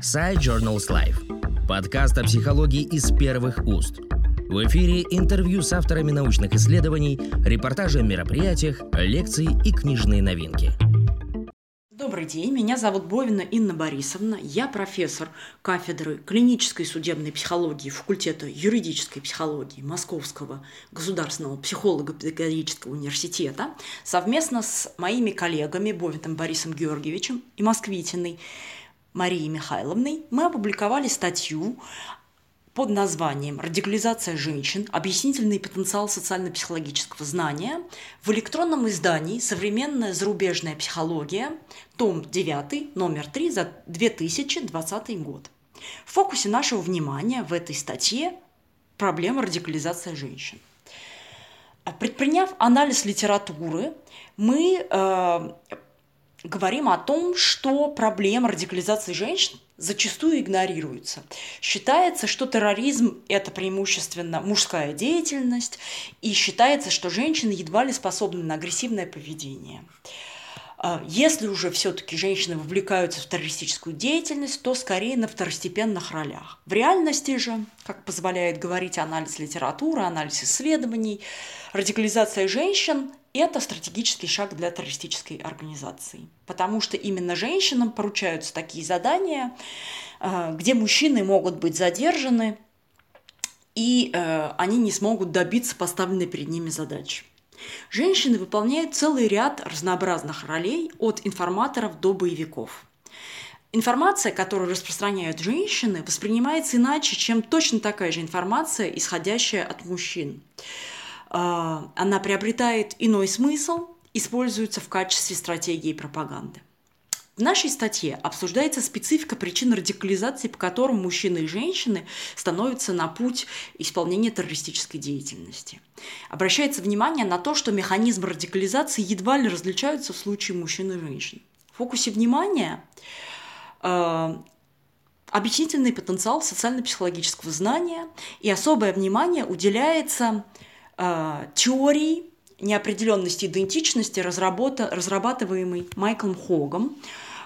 Side Journals Life. Подкаст о психологии из первых уст. В эфире интервью с авторами научных исследований, репортажи о мероприятиях, лекции и книжные новинки. Добрый день, меня зовут Бовина Инна Борисовна. Я профессор кафедры клинической судебной психологии факультета юридической психологии Московского государственного психолого-педагогического университета. Совместно с моими коллегами Бовиным Борисом Георгиевичем и Москвитиной Марией Михайловной мы опубликовали статью под названием «Радикализация женщин. Объяснительный потенциал социально-психологического знания» в электронном издании «Современная зарубежная психология», том 9, номер 3 за 2020 год. В фокусе нашего внимания в этой статье проблема радикализации женщин. Предприняв анализ литературы, мы э, говорим о том, что проблема радикализации женщин зачастую игнорируется. Считается, что терроризм – это преимущественно мужская деятельность, и считается, что женщины едва ли способны на агрессивное поведение. А если уже все-таки женщины вовлекаются в террористическую деятельность, то скорее на второстепенных ролях. В реальности же, как позволяет говорить анализ литературы, анализ исследований, радикализация женщин это стратегический шаг для террористической организации, потому что именно женщинам поручаются такие задания, э, где мужчины могут быть задержаны, и э, они не смогут добиться поставленной перед ними задачи. Женщины выполняют целый ряд разнообразных ролей от информаторов до боевиков. Информация, которую распространяют женщины, воспринимается иначе, чем точно такая же информация, исходящая от мужчин. А, она приобретает иной смысл, используется в качестве стратегии пропаганды. В нашей статье обсуждается специфика причин радикализации, по которым мужчины и женщины становятся на путь исполнения террористической деятельности. Обращается внимание на то, что механизмы радикализации едва ли различаются в случае мужчин и женщин. В фокусе внимания э, объяснительный потенциал социально-психологического знания и особое внимание уделяется теории неопределенности идентичности, разрабатываемой Майклом Хогом.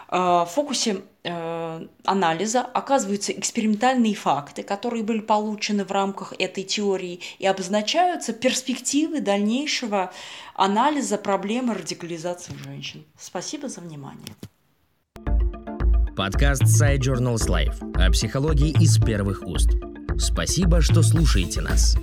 Э, в фокусе э, анализа оказываются экспериментальные факты, которые были получены в рамках этой теории, и обозначаются перспективы дальнейшего анализа проблемы радикализации женщин. Спасибо за внимание. Подкаст Side Journals Life о психологии из первых уст. Спасибо, что слушаете нас.